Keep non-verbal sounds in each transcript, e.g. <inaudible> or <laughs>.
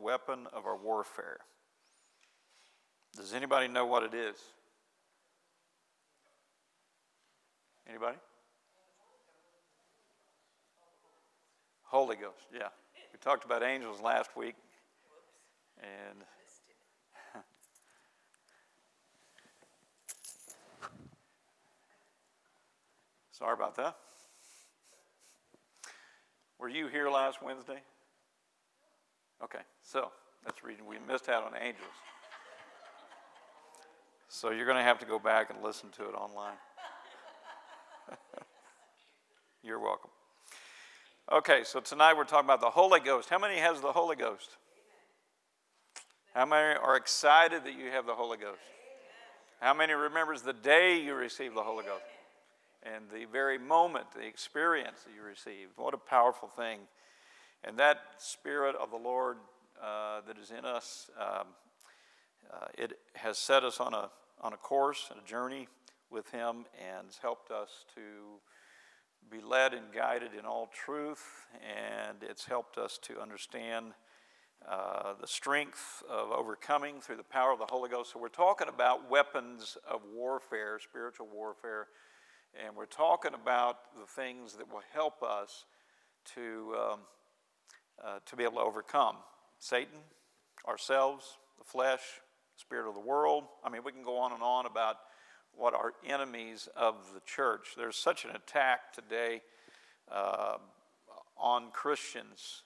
weapon of our warfare. Does anybody know what it is? Anybody? Holy Ghost, yeah. We talked about angels last week. And <laughs> sorry about that. Were you here last Wednesday? Okay, so that's the reason we missed out on angels. So you're going to have to go back and listen to it online. <laughs> You're welcome. Okay, so tonight we're talking about the Holy Ghost. How many has the Holy Ghost? How many are excited that you have the Holy Ghost? How many remembers the day you received the Holy Ghost? And the very moment, the experience that you received. What a powerful thing. And that Spirit of the Lord uh, that is in us, um, uh, it has set us on a, on a course and a journey with Him and has helped us to be led and guided in all truth, and it's helped us to understand uh, the strength of overcoming through the power of the Holy Ghost. So, we're talking about weapons of warfare, spiritual warfare, and we're talking about the things that will help us to, um, uh, to be able to overcome Satan, ourselves, the flesh, spirit of the world. I mean, we can go on and on about what are enemies of the church. There's such an attack today uh, on Christians.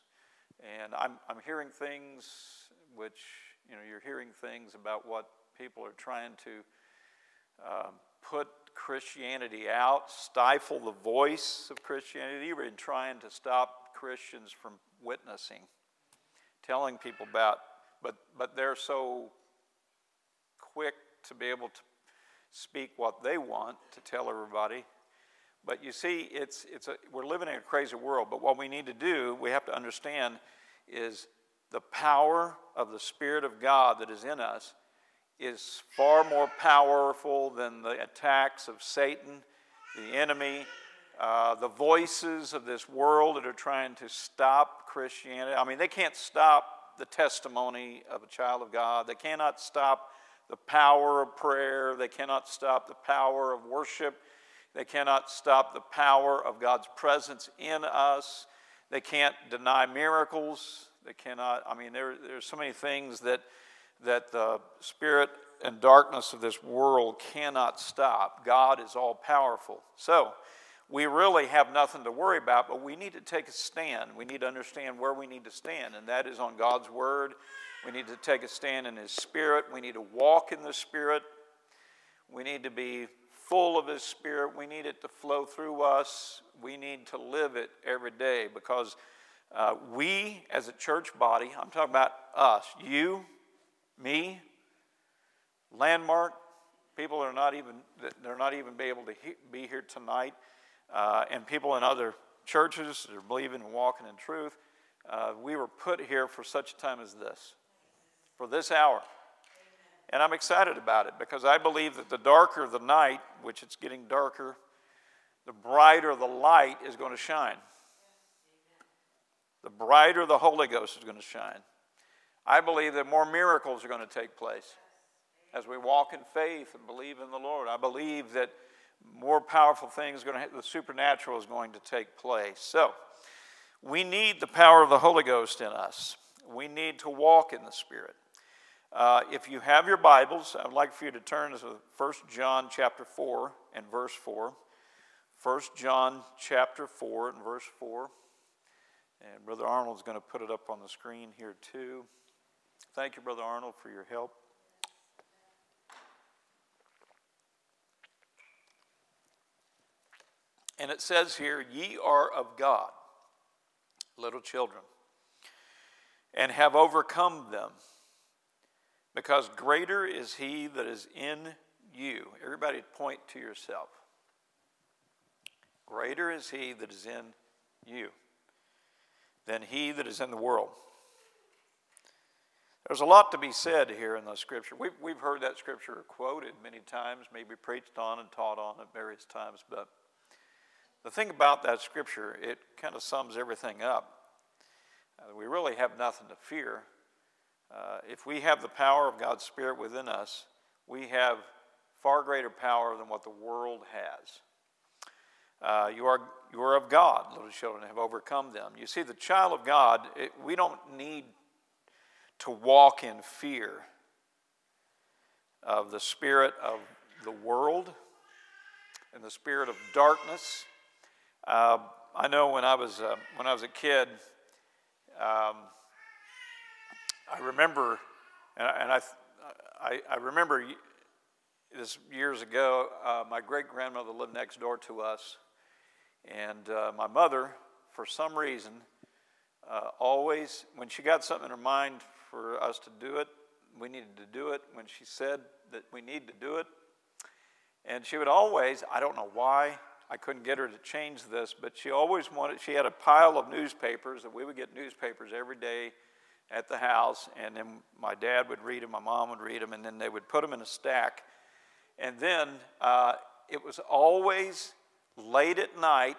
And I'm, I'm hearing things which, you know, you're hearing things about what people are trying to uh, put Christianity out, stifle the voice of Christianity, even trying to stop Christians from witnessing, telling people about, but, but they're so quick to be able to speak what they want to tell everybody. But you see, it's, it's a, we're living in a crazy world. But what we need to do, we have to understand, is the power of the Spirit of God that is in us is far more powerful than the attacks of Satan, the enemy, uh, the voices of this world that are trying to stop Christianity. I mean, they can't stop the testimony of a child of God, they cannot stop the power of prayer. They cannot stop the power of worship. They cannot stop the power of God's presence in us. They can't deny miracles. They cannot, I mean, there, there's so many things that, that the spirit and darkness of this world cannot stop. God is all powerful. So, we really have nothing to worry about, but we need to take a stand. We need to understand where we need to stand, and that is on God's Word we need to take a stand in His Spirit. We need to walk in the Spirit. We need to be full of His Spirit. We need it to flow through us. We need to live it every day because uh, we, as a church body, I'm talking about us, you, me, Landmark, people are not even they're not even be able to he, be here tonight, uh, and people in other churches that are believing and walking in truth. Uh, we were put here for such a time as this for this hour. And I'm excited about it because I believe that the darker the night, which it's getting darker, the brighter the light is going to shine. The brighter the Holy Ghost is going to shine. I believe that more miracles are going to take place as we walk in faith and believe in the Lord. I believe that more powerful things going to happen, the supernatural is going to take place. So, we need the power of the Holy Ghost in us. We need to walk in the Spirit. Uh, if you have your Bibles, I would like for you to turn to 1 John chapter 4 and verse 4. 1 John chapter 4 and verse 4. And Brother Arnold's going to put it up on the screen here too. Thank you, Brother Arnold, for your help. And it says here, Ye are of God, little children and have overcome them. Because greater is he that is in you. Everybody point to yourself. Greater is he that is in you than he that is in the world. There's a lot to be said here in the scripture. We've, we've heard that scripture quoted many times, maybe preached on and taught on at various times, but the thing about that scripture, it kind of sums everything up. Uh, we really have nothing to fear. Uh, if we have the power of God's Spirit within us, we have far greater power than what the world has. Uh, you, are, you are of God, little children have overcome them. You see, the child of God, it, we don't need to walk in fear of the spirit of the world and the spirit of darkness. Uh, I know when I was, uh, when I was a kid, um, I remember, and I, and I, I, I remember this years ago, uh, my great grandmother lived next door to us, and uh, my mother, for some reason, uh, always, when she got something in her mind for us to do it, we needed to do it. When she said that we need to do it, and she would always, I don't know why, I couldn't get her to change this, but she always wanted, she had a pile of newspapers, and we would get newspapers every day at the house, and then my dad would read them, my mom would read them, and then they would put them in a stack. And then uh, it was always late at night.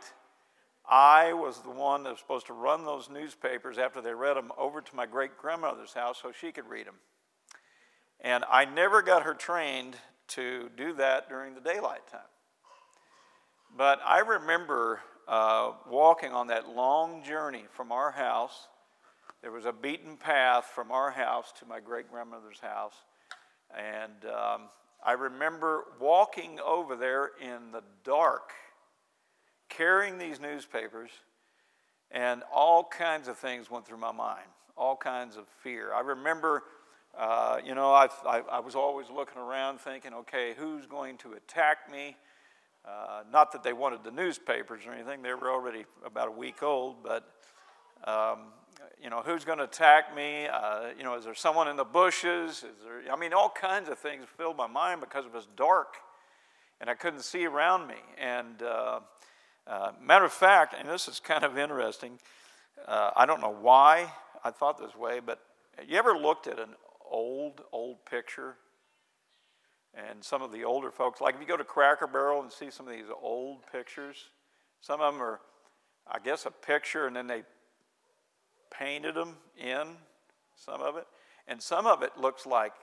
I was the one that was supposed to run those newspapers after they read them over to my great grandmother's house so she could read them. And I never got her trained to do that during the daylight time. But I remember uh, walking on that long journey from our house there was a beaten path from our house to my great grandmother's house. And um, I remember walking over there in the dark, carrying these newspapers, and all kinds of things went through my mind, all kinds of fear. I remember, uh, you know, I, I, I, was always looking around thinking, okay, who's going to attack me? Uh, not that they wanted the newspapers or anything, they were already about a week old, but um, you know, who's going to attack me? Uh, you know, is there someone in the bushes? Is there, I mean, all kinds of things filled my mind because it was dark and I couldn't see around me. And uh, uh, matter of fact, and this is kind of interesting, uh, I don't know why I thought this way, but you ever looked at an old, old picture? And some of the older folks, like if you go to Cracker Barrel and see some of these old pictures, some of them are, I guess, a picture and then they painted them in, some of it, and some of it looks like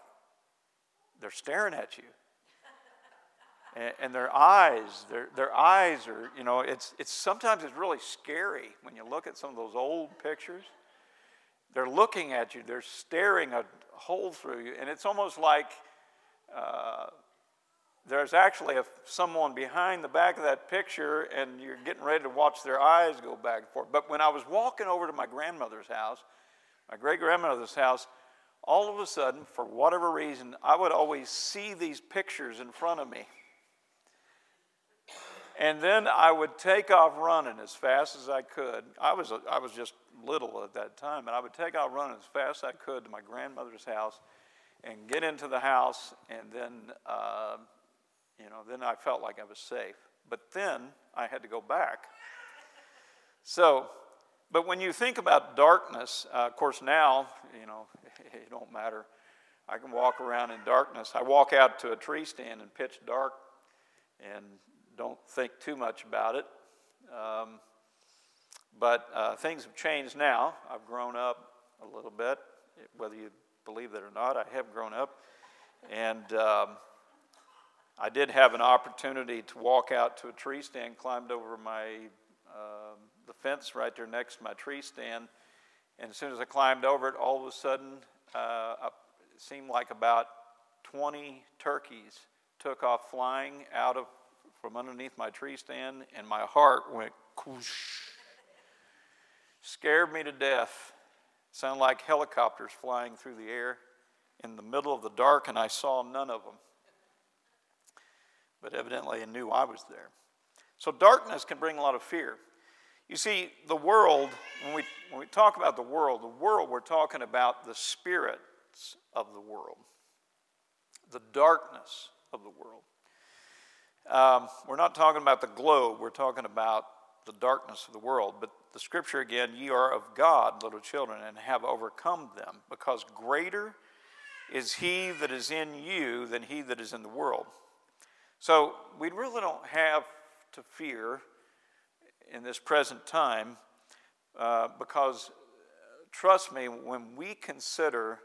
they're staring at you. <laughs> and, their eyes, their, their eyes are, you know, it's, it's sometimes it's really scary when you look at some of those old pictures. They're looking at you, they're staring a hole through you, and it's almost like uh, there's actually a, someone behind the back of that picture and you're getting ready to watch their eyes go back and forth. But when I was walking over to my grandmother's house, my great grandmother's house, all of a sudden, for whatever reason, I would always see these pictures in front of me. And then I would take off running as fast as I could. I was, I was just little at that time, and I would take off running as fast as I could to my grandmother's house and get into the house and then. Uh, you know, then I felt like I was safe. But then I had to go back. So, but when you think about darkness, uh, of course, now, you know, <laughs> it don't matter. I can walk around in darkness. I walk out to a tree stand in pitch dark and don't think too much about it. Um, but uh, things have changed now. I've grown up a little bit, whether you believe it or not. I have grown up. And um, I did have an opportunity to walk out to a tree stand, climbed over my uh, the fence right there next to my tree stand, and as soon as I climbed over it, all of a sudden, uh, it seemed like about 20 turkeys took off flying out of from underneath my tree stand, and my heart went whoosh. Scared me to death. It sounded like helicopters flying through the air in the middle of the dark, and I saw none of them but evidently he knew I was there. So darkness can bring a lot of fear. You see, the world, when we, when we talk about the world, the world, we're talking about the spirits of the world, the darkness of the world. Um, we're not talking about the globe, we're talking about the darkness of the world. But the scripture again, ye are of God, little children, and have overcome them, because greater is he that is in you than he that is in the world. So we really don't have to fear in this present time uh, because trust me, when we consider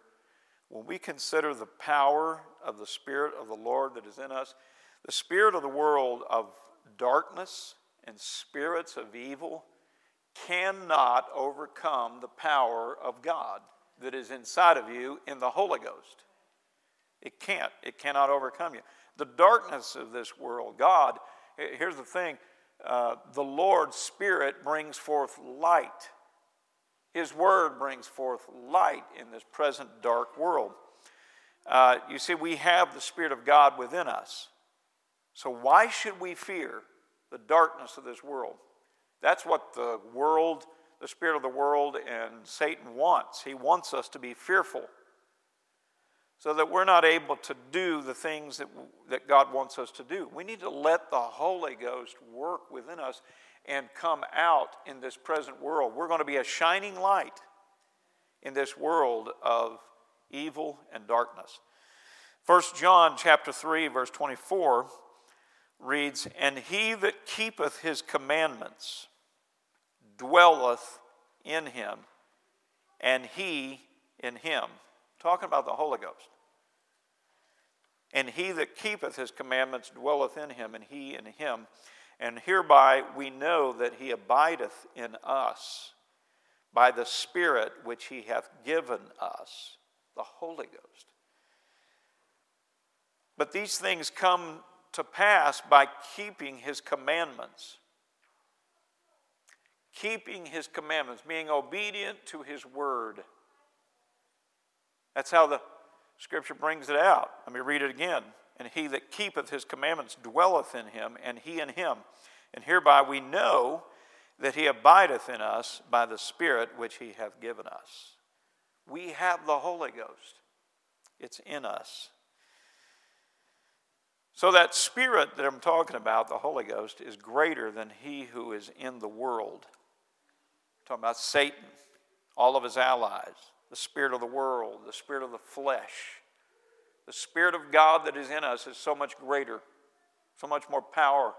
when we consider the power of the Spirit of the Lord that is in us, the spirit of the world of darkness and spirits of evil cannot overcome the power of God that is inside of you in the Holy Ghost. It can't. It cannot overcome you. The darkness of this world, God, here's the thing uh, the Lord's Spirit brings forth light. His Word brings forth light in this present dark world. Uh, you see, we have the Spirit of God within us. So, why should we fear the darkness of this world? That's what the world, the spirit of the world, and Satan wants. He wants us to be fearful so that we're not able to do the things that, that God wants us to do. We need to let the Holy Ghost work within us and come out in this present world. We're going to be a shining light in this world of evil and darkness. 1 John chapter 3 verse 24 reads, And he that keepeth his commandments dwelleth in him, and he in him. Talking about the Holy Ghost. And he that keepeth his commandments dwelleth in him, and he in him. And hereby we know that he abideth in us by the Spirit which he hath given us, the Holy Ghost. But these things come to pass by keeping his commandments. Keeping his commandments, being obedient to his word. That's how the scripture brings it out. Let me read it again. And he that keepeth his commandments dwelleth in him, and he in him. And hereby we know that he abideth in us by the Spirit which he hath given us. We have the Holy Ghost, it's in us. So, that spirit that I'm talking about, the Holy Ghost, is greater than he who is in the world. I'm talking about Satan, all of his allies, the spirit of the world, the spirit of the flesh. The spirit of God that is in us is so much greater, so much more power,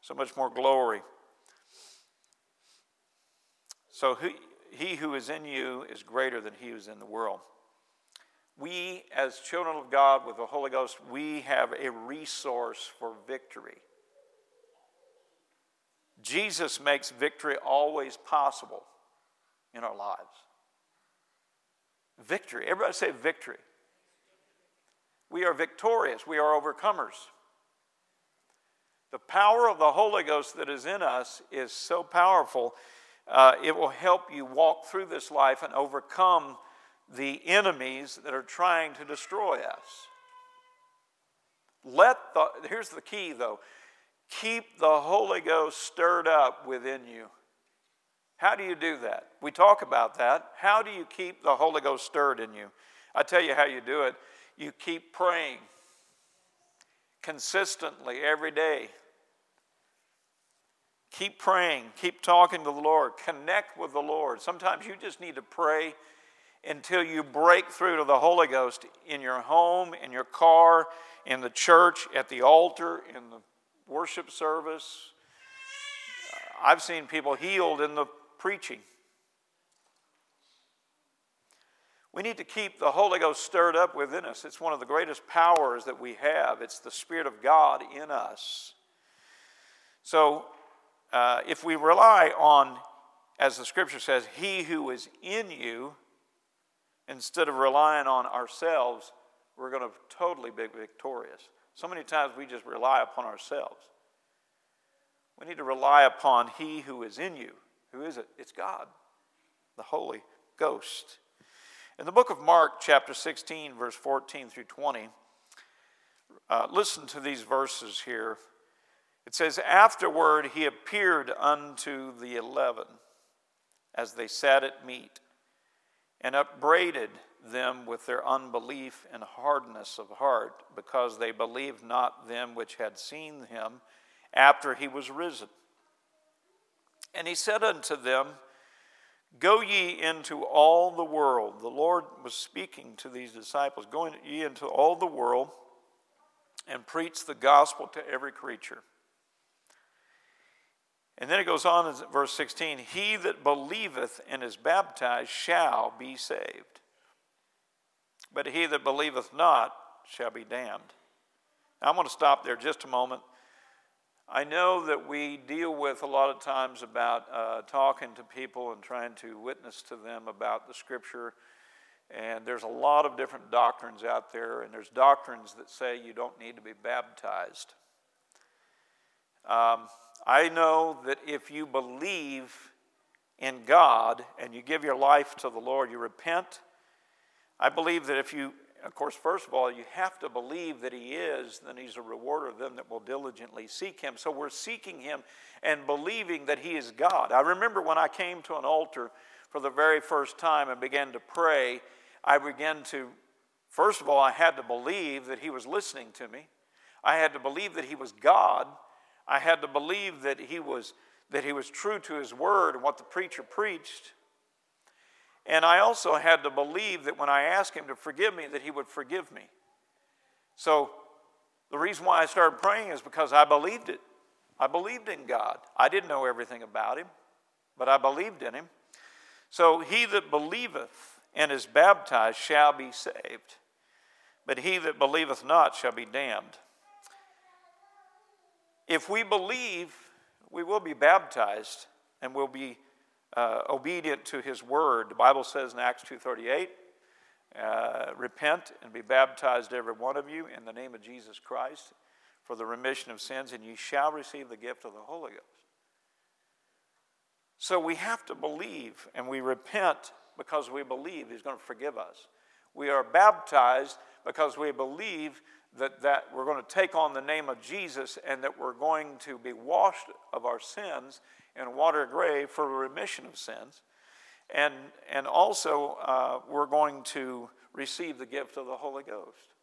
so much more glory. So, he, he who is in you is greater than he who is in the world we, as children of God with the Holy Ghost, we have a resource for victory. Jesus makes victory always possible in our lives. Victory. Everybody say victory. We are victorious, we are overcomers. The power of the Holy Ghost that is in us is so powerful, uh, it will help you walk through this life and overcome the enemies that are trying to destroy us. Let the, here's the key though keep the Holy Ghost stirred up within you. How do you do that? We talk about that. How do you keep the Holy Ghost stirred in you? I tell you how you do it. You keep praying consistently every day. Keep praying, keep talking to the Lord, connect with the Lord. Sometimes you just need to pray until you break through to the Holy Ghost in your home, in your car, in the church, at the altar, in the worship service. I've seen people healed in the preaching. We need to keep the Holy Ghost stirred up within us. It's one of the greatest powers that we have. It's the Spirit of God in us. So, uh, if we rely on, as the scripture says, He who is in you, instead of relying on ourselves, we're going to totally be victorious. So many times we just rely upon ourselves. We need to rely upon He who is in you. Who is it? It's God, the Holy Ghost. In the book of Mark, chapter 16, verse 14 through 20, uh, listen to these verses here. It says, Afterward he appeared unto the eleven as they sat at meat, and upbraided them with their unbelief and hardness of heart, because they believed not them which had seen him after he was risen. And he said unto them, Go ye into all the world. The Lord was speaking to these disciples, Go ye into all the world and preach the gospel to every creature. And then it goes on in verse 16 He that believeth and is baptized shall be saved, but he that believeth not shall be damned. I'm going to stop there just a moment. I know that we deal with a lot of times about uh, talking to people and trying to witness to them about the scripture. And there's a lot of different doctrines out there, and there's doctrines that say you don't need to be baptized. Um, I know that if you believe in God and you give your life to the Lord, you repent. I believe that if you, of course, first of all, you have to believe that He is, then He's a rewarder of them that will diligently seek Him. So we're seeking Him and believing that He is God. I remember when I came to an altar for the very first time and began to pray, I began to, first of all, I had to believe that He was listening to me. I had to believe that He was God. I had to believe that he was that he was true to his word and what the preacher preached. And I also had to believe that when I asked him to forgive me, that he would forgive me. So the reason why I started praying is because I believed it. I believed in God. I didn't know everything about him, but I believed in him. So he that believeth and is baptized shall be saved, but he that believeth not shall be damned. If we believe, we will be baptized and will be uh, obedient to his word. The Bible says in Acts 2.38, uh, repent and be baptized every one of you in the name of Jesus Christ for the remission of sins, and ye shall receive the gift of the Holy Ghost. So we have to believe, and we repent because we believe He's going to forgive us. We are baptized because we believe that, that we're going to take on the name of Jesus and that we're going to be washed of our sins in water grave for remission of sins. And, and also, uh, we're going to receive the gift of the Holy Ghost.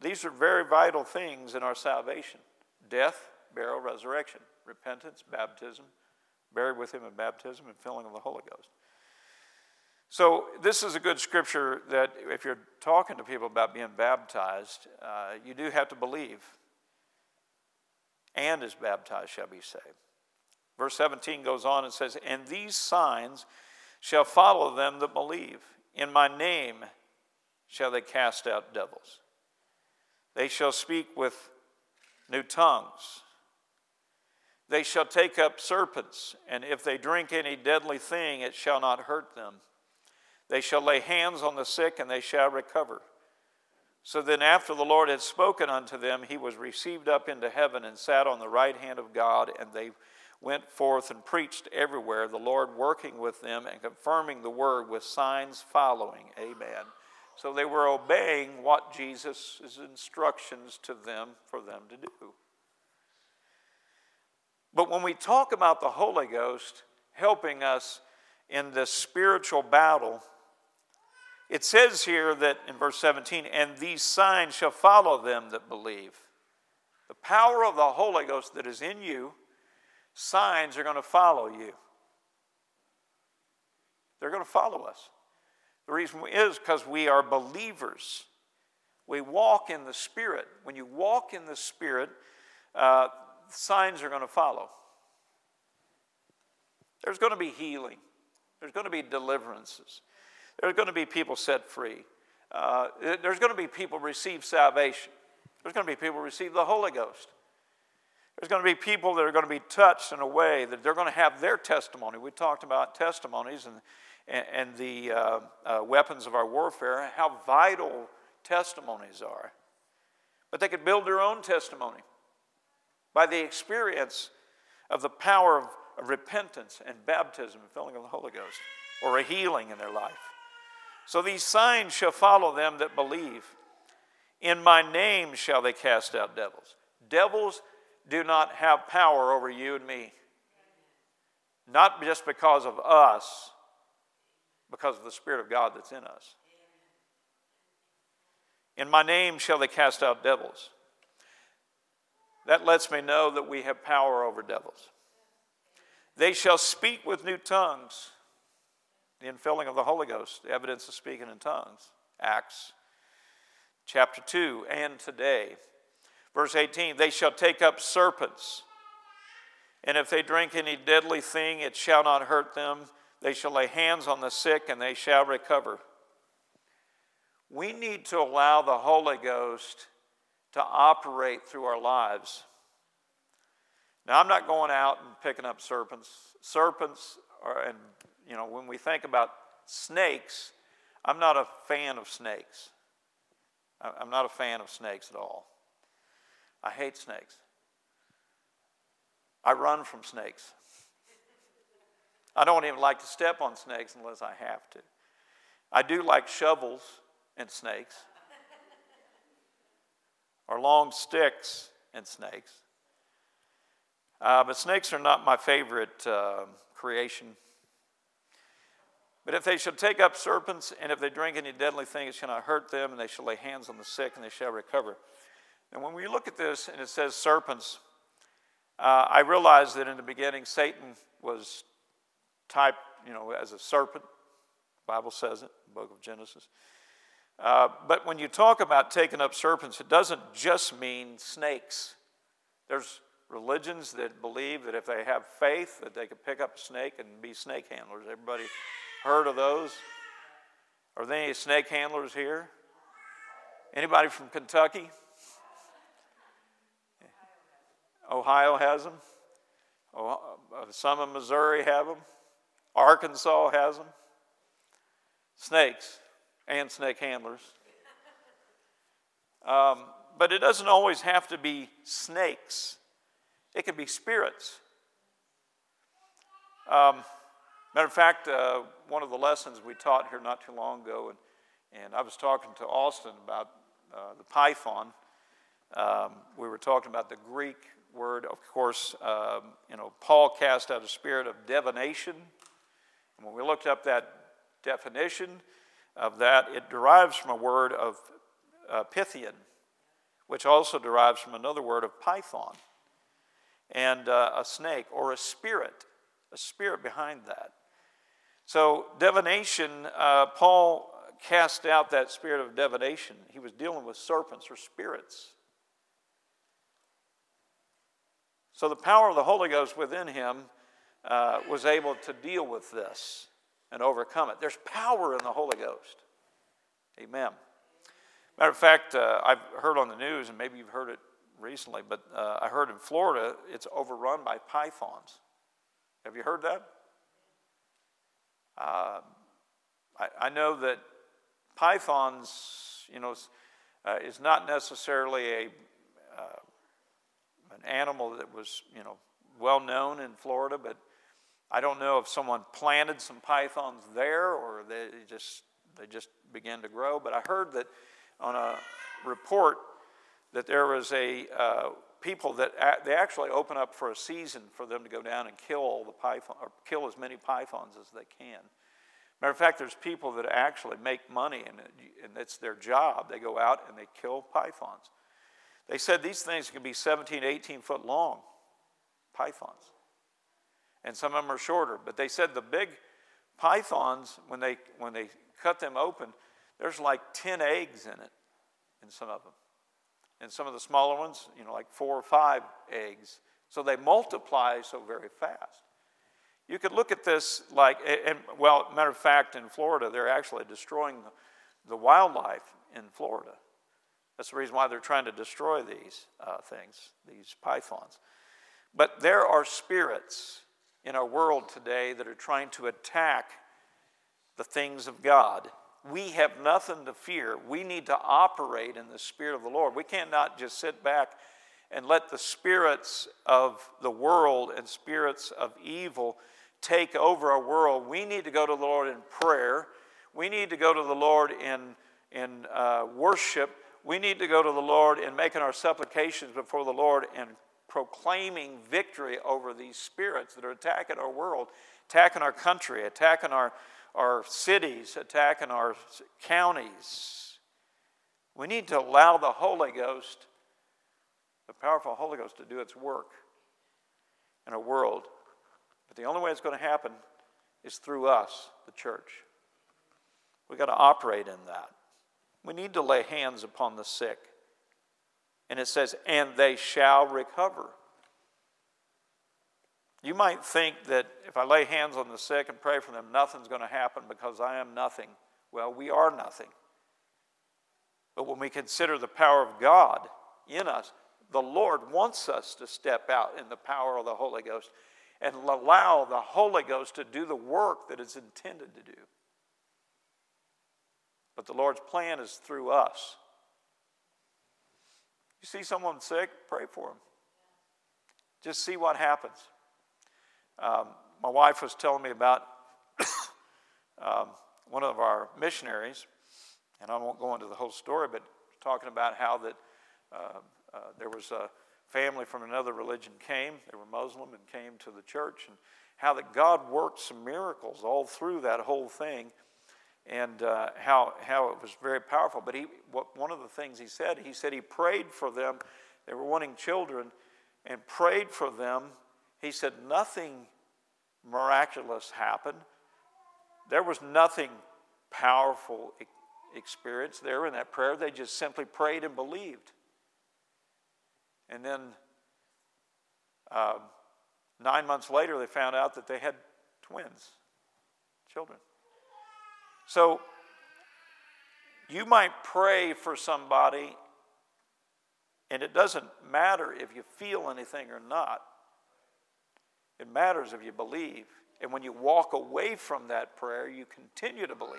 These are very vital things in our salvation death, burial, resurrection, repentance, baptism, buried with Him in baptism, and filling of the Holy Ghost. So, this is a good scripture that if you're talking to people about being baptized, uh, you do have to believe. And is baptized shall be saved. Verse 17 goes on and says, And these signs shall follow them that believe. In my name shall they cast out devils. They shall speak with new tongues. They shall take up serpents, and if they drink any deadly thing, it shall not hurt them. They shall lay hands on the sick, and they shall recover. So then, after the Lord had spoken unto them, he was received up into heaven and sat on the right hand of God, and they went forth and preached everywhere, the Lord working with them and confirming the word with signs following. Amen. So they were obeying what Jesus' instructions to them for them to do. But when we talk about the Holy Ghost helping us in this spiritual battle, it says here that in verse 17, and these signs shall follow them that believe. The power of the Holy Ghost that is in you, signs are going to follow you. They're going to follow us. The reason is because we are believers. We walk in the Spirit. When you walk in the Spirit, uh, signs are going to follow. There's going to be healing, there's going to be deliverances. There's going to be people set free. Uh, there's going to be people receive salvation. There's going to be people receive the Holy Ghost. There's going to be people that are going to be touched in a way that they're going to have their testimony. We talked about testimonies and, and, and the uh, uh, weapons of our warfare, and how vital testimonies are. But they could build their own testimony by the experience of the power of, of repentance and baptism and filling of the Holy Ghost or a healing in their life. So these signs shall follow them that believe. In my name shall they cast out devils. Devils do not have power over you and me. Not just because of us, because of the Spirit of God that's in us. In my name shall they cast out devils. That lets me know that we have power over devils. They shall speak with new tongues. The infilling of the Holy Ghost, the evidence of speaking in tongues. Acts chapter 2 and today. Verse 18 They shall take up serpents, and if they drink any deadly thing, it shall not hurt them. They shall lay hands on the sick, and they shall recover. We need to allow the Holy Ghost to operate through our lives. Now, I'm not going out and picking up serpents. Serpents are, and you know, when we think about snakes, I'm not a fan of snakes. I'm not a fan of snakes at all. I hate snakes. I run from snakes. I don't even like to step on snakes unless I have to. I do like shovels and snakes, or long sticks and snakes. Uh, but snakes are not my favorite uh, creation. But if they shall take up serpents, and if they drink any deadly thing, it shall not hurt them, and they shall lay hands on the sick, and they shall recover. And when we look at this, and it says serpents, uh, I realize that in the beginning, Satan was typed, you know, as a serpent. The Bible says it, book of Genesis. Uh, but when you talk about taking up serpents, it doesn't just mean snakes. There's religions that believe that if they have faith, that they could pick up a snake and be snake handlers. Everybody Heard of those? Are there any snake handlers here? Anybody from Kentucky? Ohio has them. Uh, some in Missouri have them. Arkansas has them. Snakes and snake handlers. Um, but it doesn't always have to be snakes, it can be spirits. Um, Matter of fact, uh, one of the lessons we taught here not too long ago, and, and I was talking to Austin about uh, the python. Um, we were talking about the Greek word, of course, um, you know, Paul cast out a spirit of divination. And when we looked up that definition of that, it derives from a word of uh, Pythian, which also derives from another word of python, and uh, a snake or a spirit, a spirit behind that. So, divination, uh, Paul cast out that spirit of divination. He was dealing with serpents or spirits. So, the power of the Holy Ghost within him uh, was able to deal with this and overcome it. There's power in the Holy Ghost. Amen. Matter of fact, uh, I've heard on the news, and maybe you've heard it recently, but uh, I heard in Florida it's overrun by pythons. Have you heard that? Uh, I, I, know that pythons, you know, uh, is not necessarily a uh, an animal that was, you know, well known in Florida, but I don't know if someone planted some pythons there or they just they just began to grow. But I heard that on a report that there was a uh, people that they actually open up for a season for them to go down and kill all the python or kill as many pythons as they can. Matter of fact, there's people that actually make money and, and it's their job. They go out and they kill pythons. They said these things can be 17, 18 foot long, pythons. And some of them are shorter. But they said the big pythons, when they, when they cut them open, there's like 10 eggs in it, in some of them. And some of the smaller ones, you know, like four or five eggs. So they multiply so very fast. You could look at this like, and well, matter of fact, in Florida, they're actually destroying the, wildlife in Florida. That's the reason why they're trying to destroy these uh, things, these pythons. But there are spirits in our world today that are trying to attack the things of God we have nothing to fear. We need to operate in the Spirit of the Lord. We cannot just sit back and let the spirits of the world and spirits of evil take over our world. We need to go to the Lord in prayer. We need to go to the Lord in, in uh, worship. We need to go to the Lord in making our supplications before the Lord and proclaiming victory over these spirits that are attacking our world, attacking our country, attacking our, our cities, attacking our counties. We need to allow the Holy Ghost, the powerful Holy Ghost, to do its work in a world. But the only way it's going to happen is through us, the church. We've got to operate in that. We need to lay hands upon the sick. And it says, and they shall recover. You might think that if I lay hands on the sick and pray for them, nothing's going to happen because I am nothing. Well, we are nothing. But when we consider the power of God in us, the Lord wants us to step out in the power of the Holy Ghost and allow the Holy Ghost to do the work that it's intended to do. But the Lord's plan is through us. You see someone sick, pray for them. Just see what happens. Um, my wife was telling me about <coughs> um, one of our missionaries, and I won't go into the whole story, but talking about how that uh, uh, there was a family from another religion came. They were Muslim and came to the church, and how that God worked some miracles all through that whole thing, and uh, how how it was very powerful. But he, what, one of the things he said, he said he prayed for them. They were wanting children, and prayed for them. He said nothing miraculous happened. There was nothing powerful experience there in that prayer. They just simply prayed and believed. And then uh, nine months later, they found out that they had twins, children. So you might pray for somebody, and it doesn't matter if you feel anything or not. It matters if you believe. And when you walk away from that prayer, you continue to believe.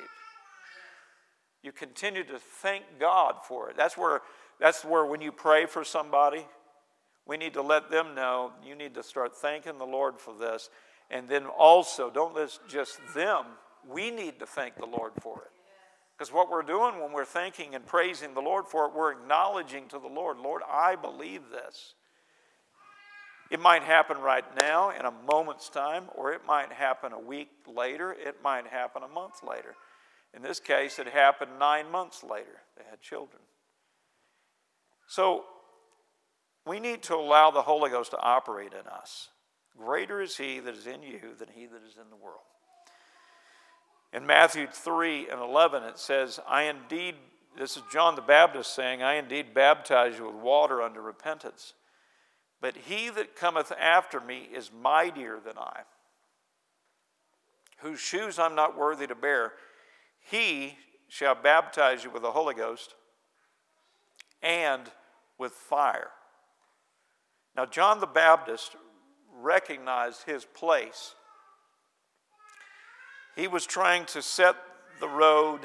You continue to thank God for it. That's where, that's where when you pray for somebody, we need to let them know you need to start thanking the Lord for this. And then also, don't let just them, we need to thank the Lord for it. Because what we're doing when we're thanking and praising the Lord for it, we're acknowledging to the Lord, Lord, I believe this. It might happen right now in a moment's time, or it might happen a week later, it might happen a month later. In this case, it happened nine months later. They had children. So we need to allow the Holy Ghost to operate in us. Greater is He that is in you than He that is in the world. In Matthew 3 and 11, it says, I indeed, this is John the Baptist saying, I indeed baptize you with water unto repentance. But he that cometh after me is mightier than I, whose shoes I'm not worthy to bear. He shall baptize you with the Holy Ghost and with fire. Now, John the Baptist recognized his place. He was trying to set the road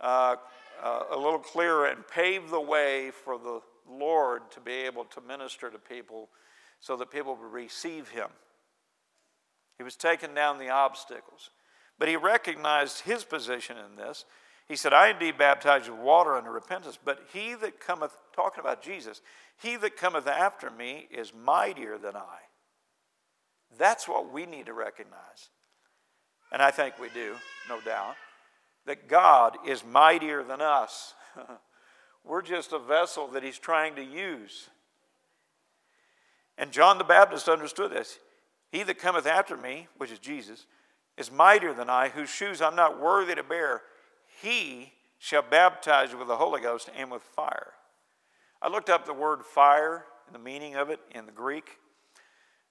uh, uh, a little clearer and pave the way for the Lord to be able to minister to people so that people would receive him. He was taking down the obstacles. But he recognized his position in this. He said, I indeed baptize with water unto repentance, but he that cometh, talking about Jesus, he that cometh after me is mightier than I. That's what we need to recognize. And I think we do, no doubt, that God is mightier than us. <laughs> We're just a vessel that he's trying to use. And John the Baptist understood this. He that cometh after me, which is Jesus, is mightier than I, whose shoes I'm not worthy to bear. He shall baptize you with the Holy Ghost and with fire. I looked up the word fire and the meaning of it in the Greek.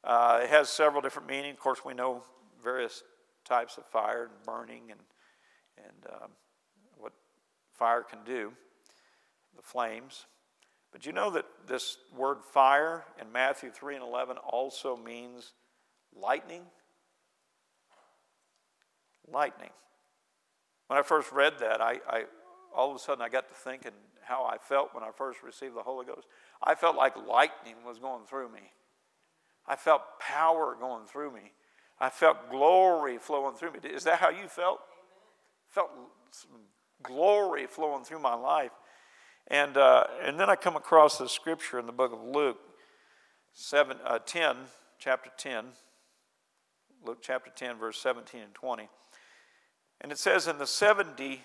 Uh, it has several different meanings. Of course, we know various types of fire and burning and, and um, what fire can do, the flames. But you know that this word fire in Matthew 3 and 11 also means lightning? Lightning. When I first read that, I, I all of a sudden I got to thinking how I felt when I first received the Holy Ghost. I felt like lightning was going through me. I felt power going through me. I felt glory flowing through me. Is that how you felt? Felt glory flowing through my life. And, uh, and then I come across the scripture in the book of Luke. 7, uh, 10, chapter 10, Luke chapter 10, verse 17 and 20. And it says, And the 70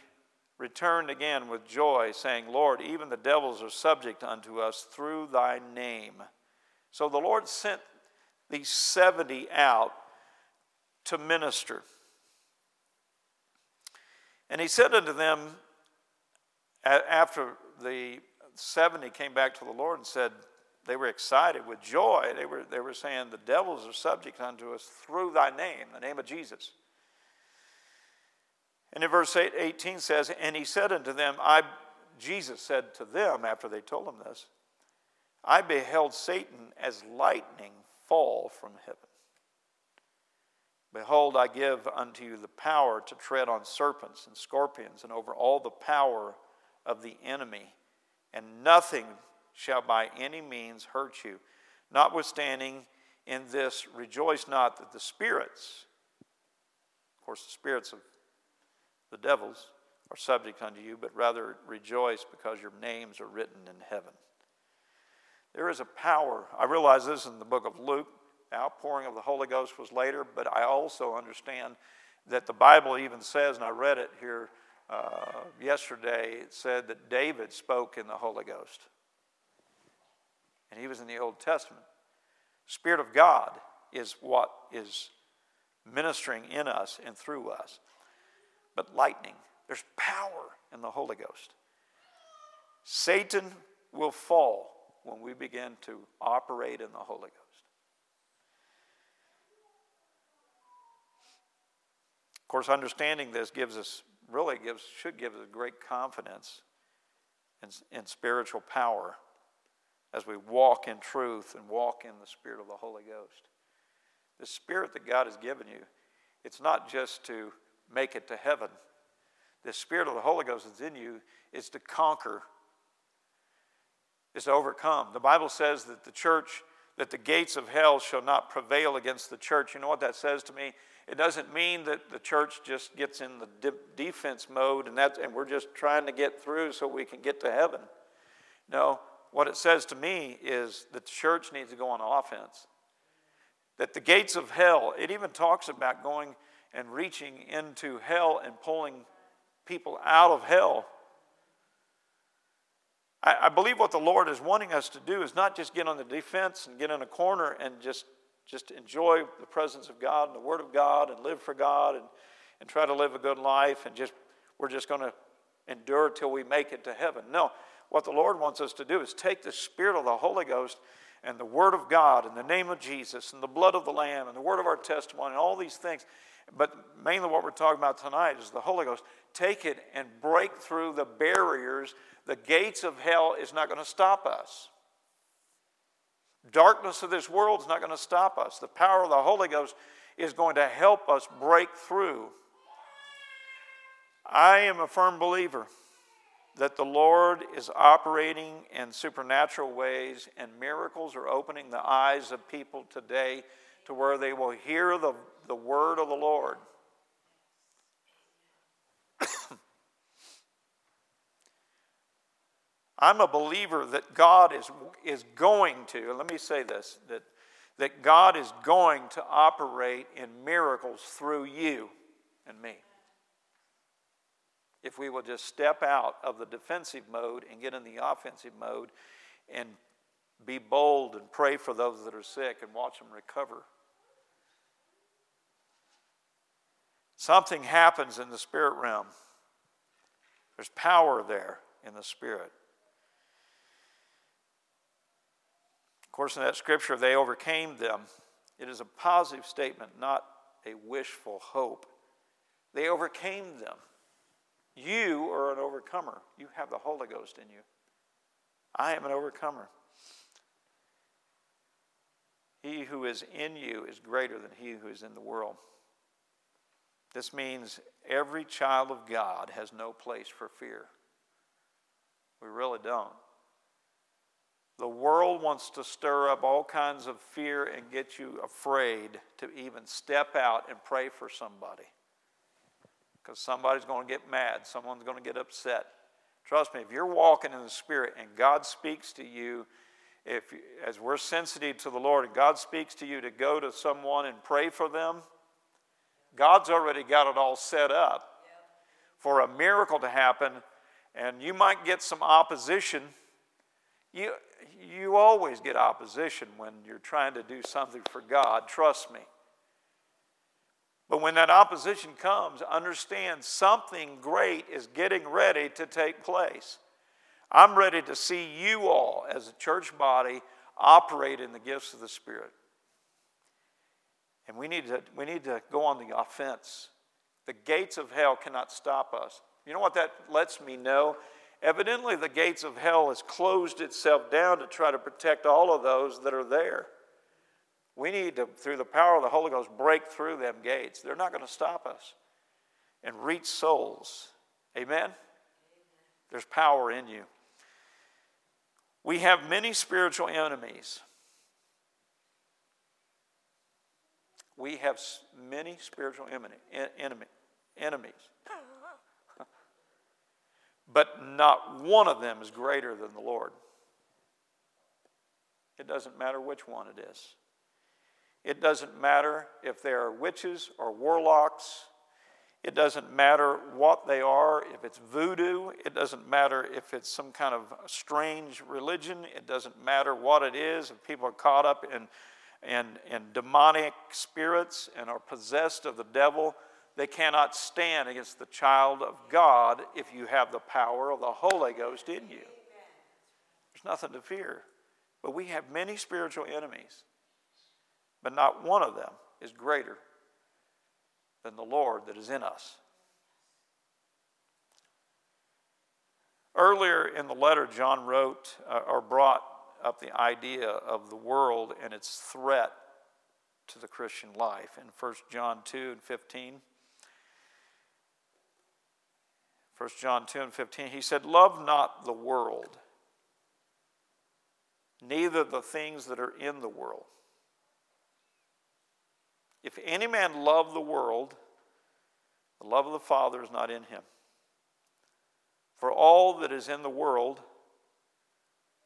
returned again with joy, saying, Lord, even the devils are subject unto us through thy name. So the Lord sent these 70 out to minister. And he said unto them, after the 70 came back to the Lord and said, they were excited with joy. They were, they were saying, The devils are subject unto us through thy name, the name of Jesus. And in verse 8, 18 says, And he said unto them, I, Jesus said to them after they told him this, I beheld Satan as lightning fall from heaven. Behold, I give unto you the power to tread on serpents and scorpions and over all the power of the enemy, and nothing shall by any means hurt you. Notwithstanding, in this rejoice not that the spirits, of course, the spirits of the devils, are subject unto you, but rather rejoice because your names are written in heaven. There is a power. I realize this in the book of Luke. The outpouring of the Holy Ghost was later, but I also understand that the Bible even says, and I read it here uh, yesterday, it said that David spoke in the Holy Ghost. And he was in the Old Testament. Spirit of God is what is ministering in us and through us. But lightning, there's power in the Holy Ghost. Satan will fall when we begin to operate in the Holy Ghost. Of course, understanding this gives us really gives should give us great confidence in, in spiritual power as we walk in truth and walk in the Spirit of the Holy Ghost. The Spirit that God has given you, it's not just to make it to heaven. The Spirit of the Holy Ghost that's in you is to conquer, is to overcome. The Bible says that the church, that the gates of hell shall not prevail against the church. You know what that says to me? It doesn't mean that the church just gets in the de- defense mode and, that's, and we're just trying to get through so we can get to heaven. No, what it says to me is that the church needs to go on offense. That the gates of hell, it even talks about going and reaching into hell and pulling people out of hell. I, I, believe what the Lord is wanting us to do is not just get on the defense and get in a corner and just, just enjoy the presence of God and the Word of God and live for God and, and try to live a good life and just we're just going to endure till we make it to heaven. No, what the Lord wants us to do is take the Spirit of the Holy Ghost and the Word of God and the name of Jesus and the blood of the Lamb and the word of our testimony and all these things. But mainly what we're talking about tonight is the Holy Ghost. Take it and break through the barriers. The gates of hell is not going to stop us. Darkness of this world is not going to stop us. The power of the Holy Ghost is going to help us break through. I am a firm believer that the Lord is operating in supernatural ways and miracles are opening the eyes of people today to where they will hear the, the word of the Lord. I'm a believer that God is, is going to, let me say this, that, that God is going to operate in miracles through you and me if we will just step out of the defensive mode and get in the offensive mode and be bold and pray for those that are sick and watch them recover. Something happens in the spirit realm. There's power there in the spirit. Course, in that scripture, they overcame them. It is a positive statement, not a wishful hope. They overcame them. You are an overcomer. You have the Holy Ghost in you. I am an overcomer. He who is in you is greater than he who is in the world. This means every child of God has no place for fear. We really don't. The world wants to stir up all kinds of fear and get you afraid to even step out and pray for somebody because somebody's going to get mad, someone's going to get upset. Trust me, if you're walking in the Spirit and God speaks to you, if as we're sensitive to the Lord and God speaks to you to go to someone and pray for them, God's already got it all set up for a miracle to happen, and you might get some opposition. You, you always get opposition when you're trying to do something for God, trust me. But when that opposition comes, understand something great is getting ready to take place. I'm ready to see you all as a church body operate in the gifts of the Spirit. And we need to, we need to go on the offense. The gates of hell cannot stop us. You know what that lets me know? Evidently, the gates of hell has closed itself down to try to protect all of those that are there. We need to, through the power of the Holy Ghost, break through them gates. They're not going to stop us and reach souls. Amen? There's power in you. We have many spiritual enemies. We have many spiritual enemy, enemy, enemies. But not one of them is greater than the Lord. It doesn't matter which one it is. It doesn't matter if they are witches or warlocks. It doesn't matter what they are, if it's voodoo. It doesn't matter if it's some kind of strange religion. It doesn't matter what it is. If people are caught up in, in, in demonic spirits and are possessed of the devil, they cannot stand against the child of God if you have the power of the Holy Ghost in you. There's nothing to fear. But we have many spiritual enemies but not one of them is greater than the Lord that is in us. Earlier in the letter, John wrote uh, or brought up the idea of the world and its threat to the Christian life in 1 John 2 and 15. 1 John 2 and 15, he said, Love not the world, neither the things that are in the world. If any man love the world, the love of the Father is not in him. For all that is in the world,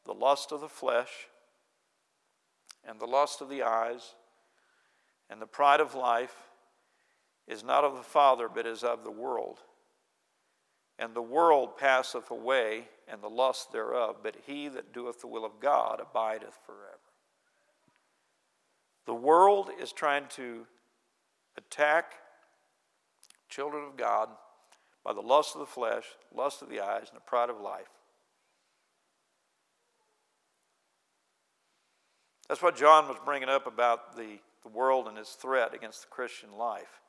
the lust of the flesh, and the lust of the eyes, and the pride of life, is not of the Father, but is of the world. And the world passeth away, and the lust thereof, but he that doeth the will of God abideth forever. The world is trying to attack children of God by the lust of the flesh, lust of the eyes, and the pride of life. That's what John was bringing up about the, the world and its threat against the Christian life.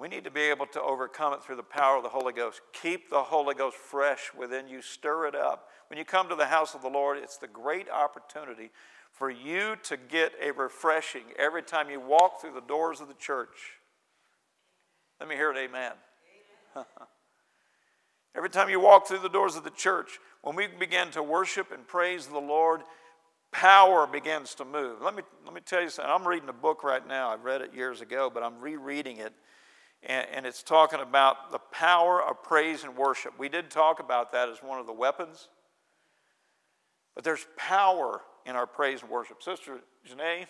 We need to be able to overcome it through the power of the Holy Ghost. Keep the Holy Ghost fresh within you, stir it up. When you come to the house of the Lord, it's the great opportunity for you to get a refreshing every time you walk through the doors of the church. Let me hear it, amen. <laughs> every time you walk through the doors of the church, when we begin to worship and praise the Lord, power begins to move. Let me, let me tell you something. I'm reading a book right now. I read it years ago, but I'm rereading it. And, and it's talking about the power of praise and worship. We did talk about that as one of the weapons. But there's power in our praise and worship. Sister Janae,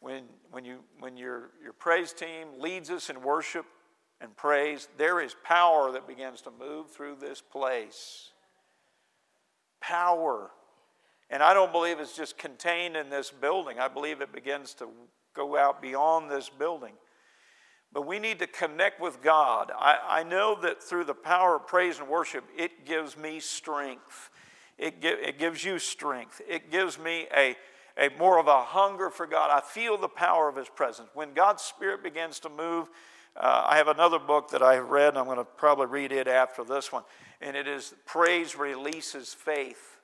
when, when, you, when your, your praise team leads us in worship and praise, there is power that begins to move through this place. Power. And I don't believe it's just contained in this building, I believe it begins to go out beyond this building. But we need to connect with God. I, I know that through the power of praise and worship, it gives me strength. It, give, it gives you strength. It gives me a, a more of a hunger for God. I feel the power of His presence. When God's Spirit begins to move, uh, I have another book that I have read, and I'm going to probably read it after this one, and it is Praise Releases Faith.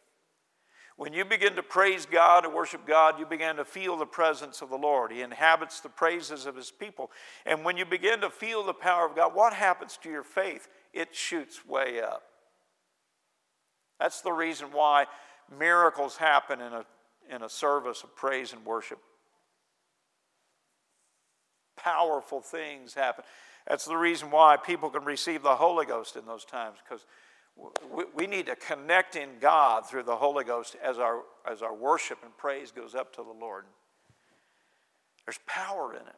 When you begin to praise God and worship God, you begin to feel the presence of the Lord. He inhabits the praises of His people. And when you begin to feel the power of God, what happens to your faith? It shoots way up. That's the reason why miracles happen in a, in a service of praise and worship. Powerful things happen. That's the reason why people can receive the Holy Ghost in those times, because we, need to connect in God through the Holy Ghost as our, as our worship and praise goes up to the Lord. There's power in it.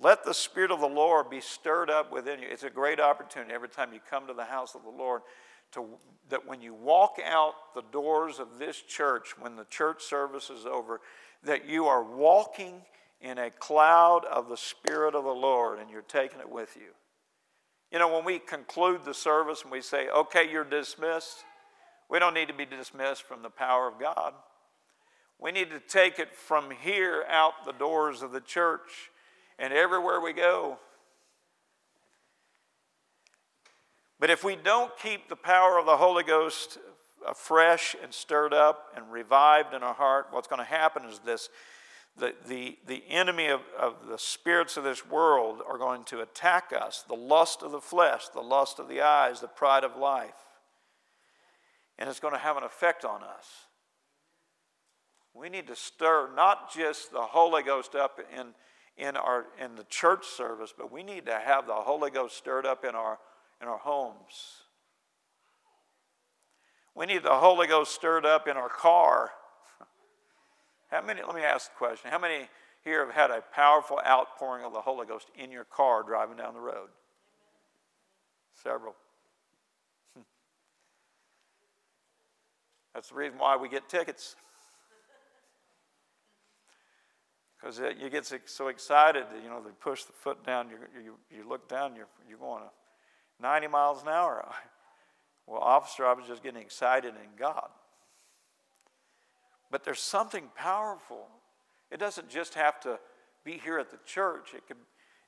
Let the Spirit of the Lord be stirred up within you. It's a great opportunity every time you come to the house of the Lord to, that when you walk out the doors of this church, when the church service is over, that you are walking in a cloud of the Spirit of the Lord and you're taking it with you. You know, when we conclude the service and we say, okay, you're dismissed, we don't need to be dismissed from the power of God. We need to take it from here out the doors of the church and everywhere we go. But if we don't keep the power of the Holy Ghost fresh and stirred up and revived in our heart, what's going to happen is this the, the, the enemy of, of the spirits of this world are going to attack us the lust of the flesh, the lust of the eyes, the pride of life. And it's going to have an effect on us. We need to stir not just the Holy Ghost up in, in, our, in the church service, but we need to have the Holy Ghost stirred up in our, in our homes. We need the Holy Ghost stirred up in our car. How many, let me ask the question, how many here have had a powerful outpouring of the Holy Ghost in your car driving down the road? Several. <laughs> That's the reason why we get tickets. <laughs> Because you get so excited you know, they push the foot down, you, you, you look down, you're, you're going 90 miles an hour. <laughs> Well, officer, I was just getting excited in God. But there's something powerful. It doesn't just have to be here at the church. It could,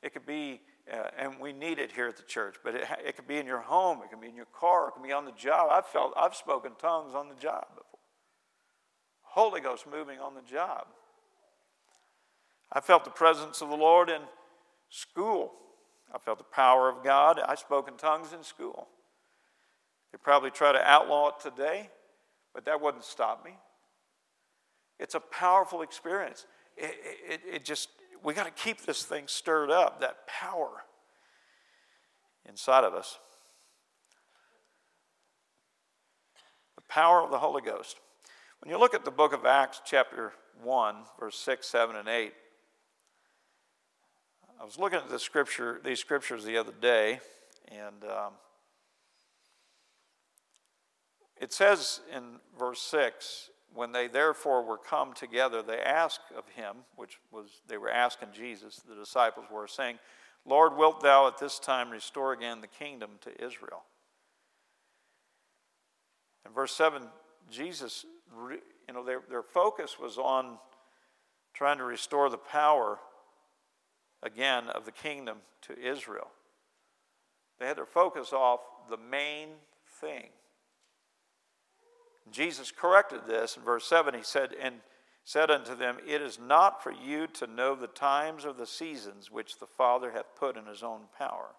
it could be, uh, and we need it here at the church, but it, it could be in your home. It can be in your car. It can be on the job. I've felt, I've spoken tongues on the job before. Holy Ghost moving on the job. I felt the presence of the Lord in school. I felt the power of God. I spoke in tongues in school. They probably try to outlaw it today, but that wouldn't stop me. It's a powerful experience. It, it, it just, we got to keep this thing stirred up, that power inside of us. The power of the Holy Ghost. When you look at the book of Acts, chapter 1, verse 6, 7, and 8, I was looking at the scripture, these scriptures the other day, and um, it says in verse 6 when they therefore were come together, they asked of him, which was they were asking Jesus, the disciples were saying, Lord, wilt thou at this time restore again the kingdom to Israel? In verse 7, Jesus, you know, their, their focus was on trying to restore the power again of the kingdom to Israel. They had their focus off the main thing. Jesus corrected this in verse 7. He said, And said unto them, It is not for you to know the times or the seasons which the Father hath put in his own power.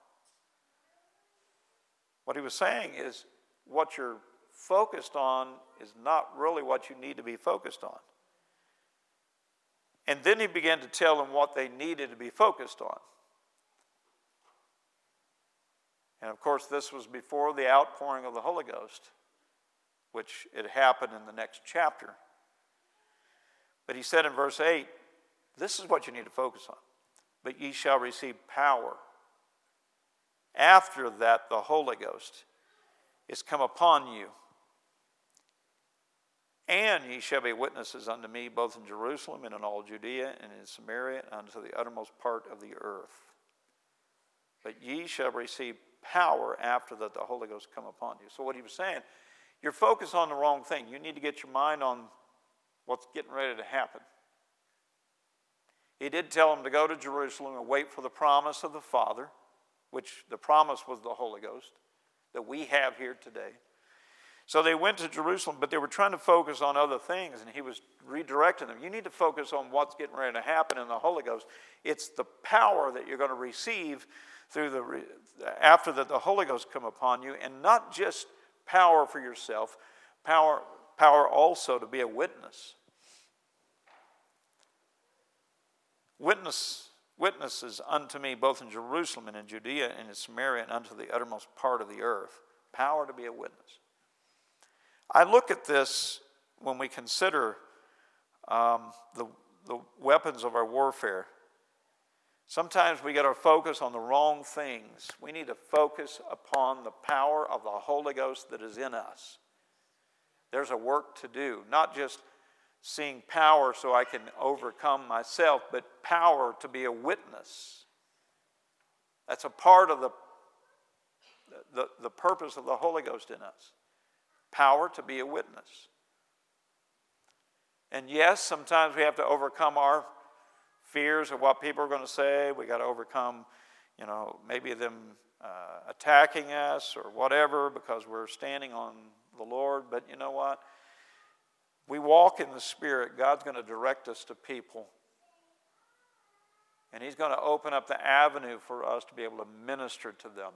What he was saying is, what you're focused on is not really what you need to be focused on. And then he began to tell them what they needed to be focused on. And of course, this was before the outpouring of the Holy Ghost, which it happened in the next chapter. But he said in verse 8, this is what you need to focus on. But ye shall receive power. After that, the Holy Ghost is come upon you and ye shall be witnesses unto me both in Jerusalem and in all Judea and in Samaria and unto the uttermost part of the earth. But ye shall receive power after that the Holy Ghost come upon you. So what he was saying, you're focused on the wrong thing. You need to get your mind on what's getting ready to happen. He did tell them to go to Jerusalem and wait for the promise of the Father, which the promise was the Holy Ghost that we have here today. So they went to Jerusalem, but they were trying to focus on other things, and he was redirecting them. You need to focus on what's getting ready to happen in the Holy Ghost. It's the power that you're going to receive through the after that the Holy Ghost come upon you, and not just power for yourself, power power also to be a witness. Witness witnesses unto me both in Jerusalem and in Judea and in Samaria and unto the uttermost part of the earth. Power to be a witness. I look at this when we consider um, the, the weapons of our warfare. Sometimes we get our focus on the wrong things. We need to focus upon the power of the Holy Ghost that is in us. There's a work to do, not just seeing power so I can overcome myself, but power to be a witness. That's a part of the, the, the purpose of the Holy Ghost in us power to be a witness. And yes, sometimes we have to overcome our fears of what people are going to say. We got to overcome, you know, maybe them uh, attacking us or whatever because we're standing on the Lord. But you know what? We walk in the Spirit. God's going to direct us to people. And He's going to open up the avenue for us to be able to minister to them.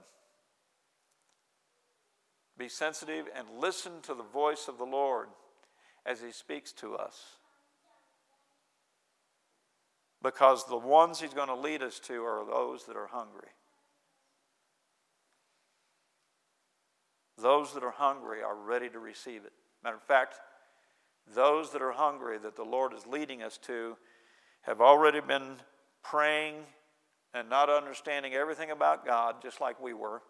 Be sensitive and listen to the voice of the Lord as He speaks to us because the ones he's going to lead us to are those that are hungry. Those that are hungry are ready to receive it. Matter of fact, those that are hungry that the Lord is leading us to have already been praying and not understanding everything about God, just like we were.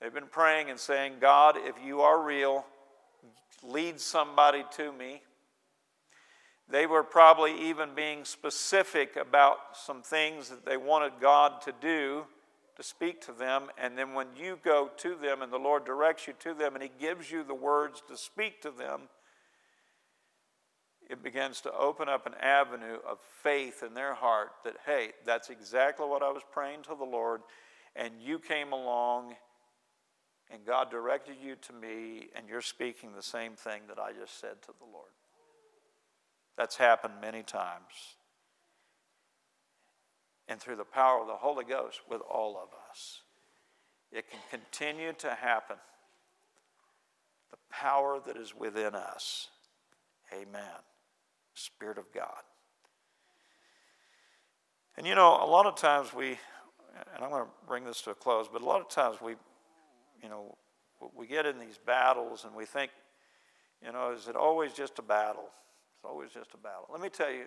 They've been praying and saying, God, if you are real, lead somebody to me. They were probably even being specific about some things that they wanted God to do to speak to them. And then when you go to them and the Lord directs you to them and He gives you the words to speak to them, it begins to open up an avenue of faith in their heart that, hey, that's exactly what I was praying to the Lord, and you came along and God directed you to me, and you're speaking the same thing that I just said to the Lord. That's happened many times. And through the power of the Holy Ghost with all of us, it can continue to happen. The power that is within us. Amen. Spirit of God. And you know, a lot of times we, and I'm going to bring this to a close, but a lot of times we, you know, we get in these battles and we think, you know, is it always just a battle? Always just a battle. Let me tell you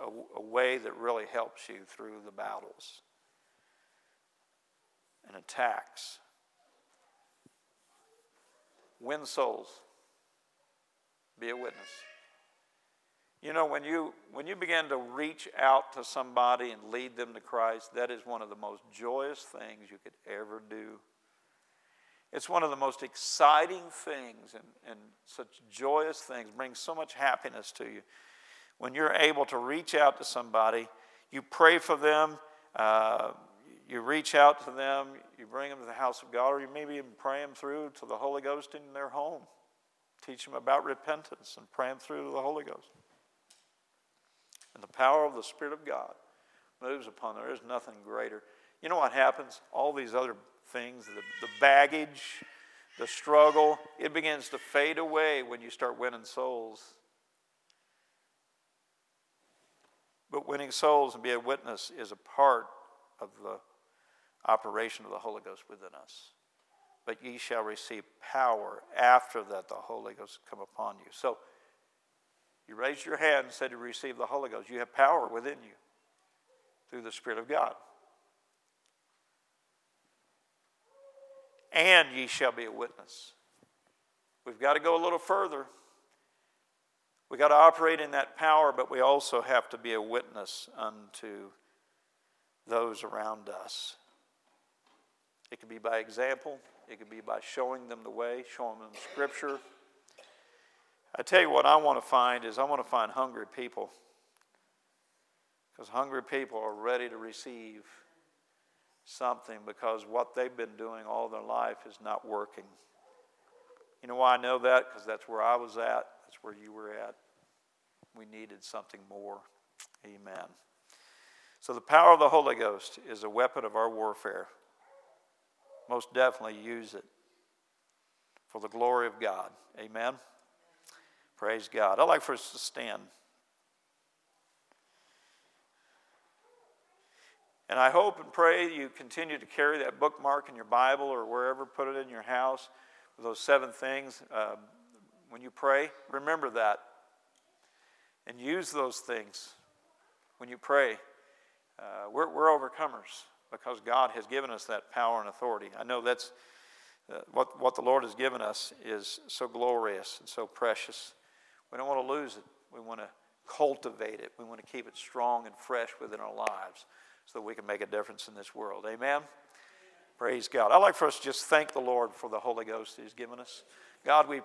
a, a way that really helps you through the battles and attacks. Win souls. Be a witness. You know, when you, when you begin to reach out to somebody and lead them to Christ, that is one of the most joyous things you could ever do it's one of the most exciting things and, and such joyous things, brings so much happiness to you. When you're able to reach out to somebody, you pray for them, uh, you reach out to them, you bring them to the house of God, or you maybe even pray them through to the Holy Ghost in their home. Teach them about repentance and pray them through to the Holy Ghost. And the power of the Spirit of God moves upon them. There is nothing greater. You know what happens? All these other things, the, the baggage, the struggle, it begins to fade away when you start winning souls. But winning souls and be a witness is a part of the operation of the Holy Ghost within us. But ye shall receive power after that the Holy Ghost come upon you. So you raised your hand and said to receive the Holy Ghost. You have power within you through the Spirit of God. And ye shall be a witness. We've got to go a little further. We've got to operate in that power, but we also have to be a witness unto those around us. It could be by example, it could be by showing them the way, showing them Scripture. I tell you what, I want to find is I want to find hungry people. Because hungry people are ready to receive something because what they've been doing all their life is not working. You know why I know that? Because that's where I was at, that's where you were at. We needed something more. Amen. So, the power of the Holy Ghost is a weapon of our warfare. Most definitely use it for the glory of God. Amen. Praise God. I'd like for us to stand. And I hope and pray you continue to carry that bookmark in your Bible or wherever, put it in your house those seven things. Um, when you pray, remember that and use those things when you pray. Uh, we're, we're overcomers because God has given us that power and authority. I know that's uh, what, what the Lord has given us is so glorious and so precious. We don't want to lose it. We want to cultivate it. We want to keep it strong and fresh within our lives so that we can make a difference in this world. Amen? Praise God. I'd like for us to just thank the Lord for the Holy Ghost He's given us. God, we